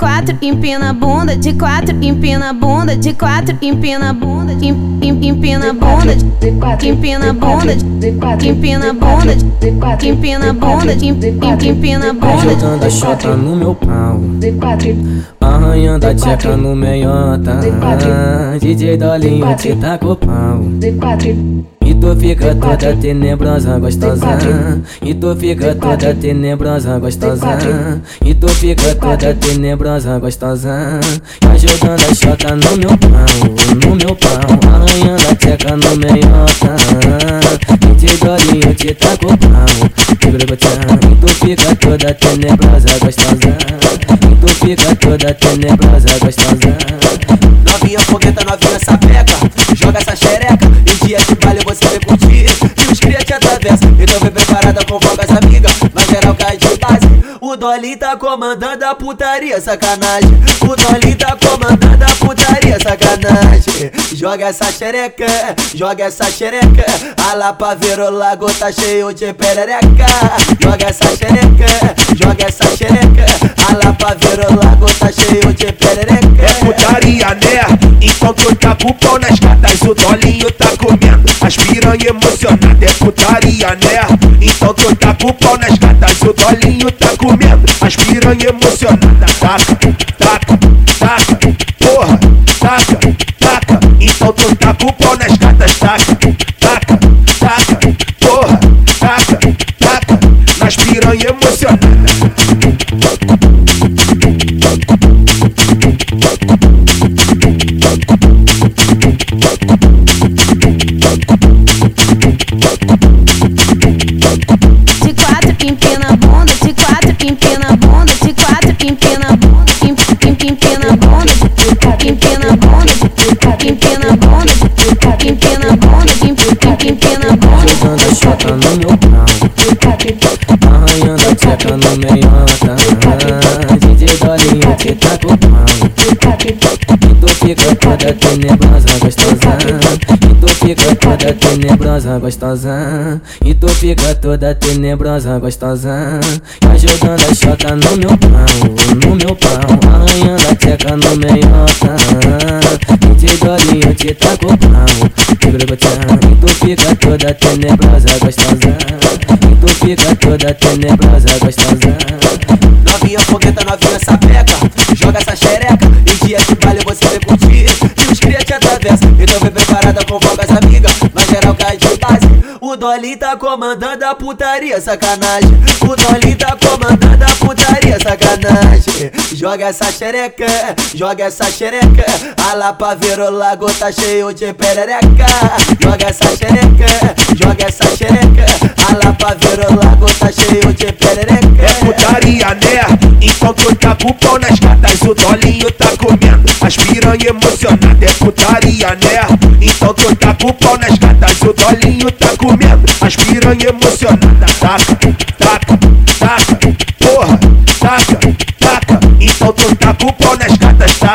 quatro, empina a bunda, de quatro, empina a bunda, de quatro, empina a bunda, em- em- empina a bunda, empina a bunda, empina a bunda, empina a bunda, em- em- empina a bunda. Jogando a chota no meu pau Arranhando a tcheca no meiota. DJ Dolinho te taca o pau E tu fica toda tenebrosa, gostosa. E tu fica toda tenebrosa, gostosa. E tu fica toda tenebrosa, gostosa. Tá jogando a chota no meu pau No meu pau. Arranhando a tcheca no meiota DJ Dolinho te taca o pau. E tu fica toda tenebrosa, gostosa. E tu fica toda tenebrosa, gostosa. Novinha fogueta, novinha sapeca. Joga essa xereca Em dia de você curtir E os cria te atravessa. Então vem preparada com folgas amiga Mas geral cai de base. O Dolly tá comandando a putaria, sacanagem. O Dolly tá comandando a putaria, sacanagem. Joga essa xereca, joga essa xereca. A Lapa virou lago, tá cheio de perereca. Joga essa xereca, joga essa xereca. A Lapa virou lago, tá cheio de perereca. É putaria, né? Enquanto eu o pau nas gatas, o dolinho tá comendo As piranha emocionada, é putaria, né? Enquanto eu taco o pau nas gatas, o dolinho tá comendo. As piranha emocionada, taca, taca, taca Porra, taca, taca Enquanto eu taco o pau nas gatas, Jogando a chota no meu pau Arranhando a tcheca no meiota DJ Dolinho te taca o pau E tu fica toda tenebrosa, gostosa E tu fica toda tenebrosa, gostosa E tu fica toda tenebrosa, gostosa Tá jogando a chota no meu pau No meu pau Arranhando a tcheca no meiota DJ Dolinho taca o pau E tu fica toda tenebrosa, gostosa. E tu fica toda tenebrosa, gostosa. Novinha fogueta, novinha sapeca Joga essa xereca. Em dia de baile você vem curtir. E os cria te atravessa Então vem Dolly tá comandando a putaria, sacanagem. O Dolly tá comandando a putaria, sacanagem. Joga essa xereca, joga essa xereca. A Lapa virou lago, tá cheio de perereca. Joga essa xereca, joga essa xereca. A Lapa virou lago, tá cheio de perereca. É putaria, né? Enquanto taco o pau nas gatas, o dolinho tá comendo. As piranha é putaria, né? Enquanto eu taco o pau nas gatas, o dolinho tá comendo. As piranha emocionada, taca, taca, taca Porra, taca, taca Enquanto eu taco o pau nas gatas, taca,